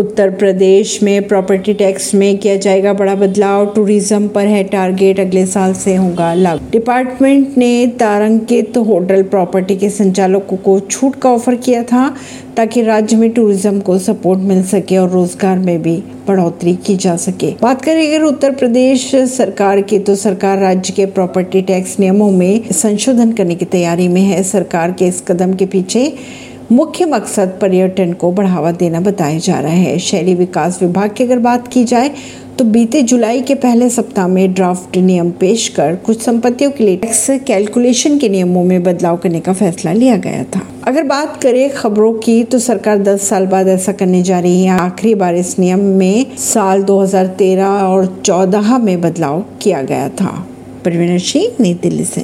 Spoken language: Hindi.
उत्तर प्रदेश में प्रॉपर्टी टैक्स में किया जाएगा बड़ा बदलाव। टूरिज़्म पर है टारगेट अगले साल से होगा लागू। डिपार्टमेंट ने तारंकित होटल प्रॉपर्टी के संचालकों को छूट का ऑफ़र किया था, ताकि राज्य में टूरिज़्म को सपोर्ट मिल सके और रोज़गार में भी बढ़ोतरी की जा सके। बात करें अगर उत्तर प्रदेश सरकार की तो सरकार राज्य के प्रॉपर्टी टैक्स नियमों में संशोधन करने की तैयारी में है। सरकार के इस कदम के पीछे मुख्य मकसद पर्यटन को बढ़ावा देना बताया जा रहा है। शहरी विकास विभाग की अगर बात की जाए तो बीते जुलाई के पहले सप्ताह में ड्राफ्ट नियम पेश कर कुछ संपत्तियों के लिए टैक्स कैलकुलेशन के नियमों में बदलाव करने का फैसला लिया गया था। अगर बात करें खबरों की तो सरकार 10 साल बाद ऐसा करने जा रही है। आखिरी बार इस नियम में साल 2013 और 14 में बदलाव किया गया था। परवीन सिंह, नई दिल्ली से।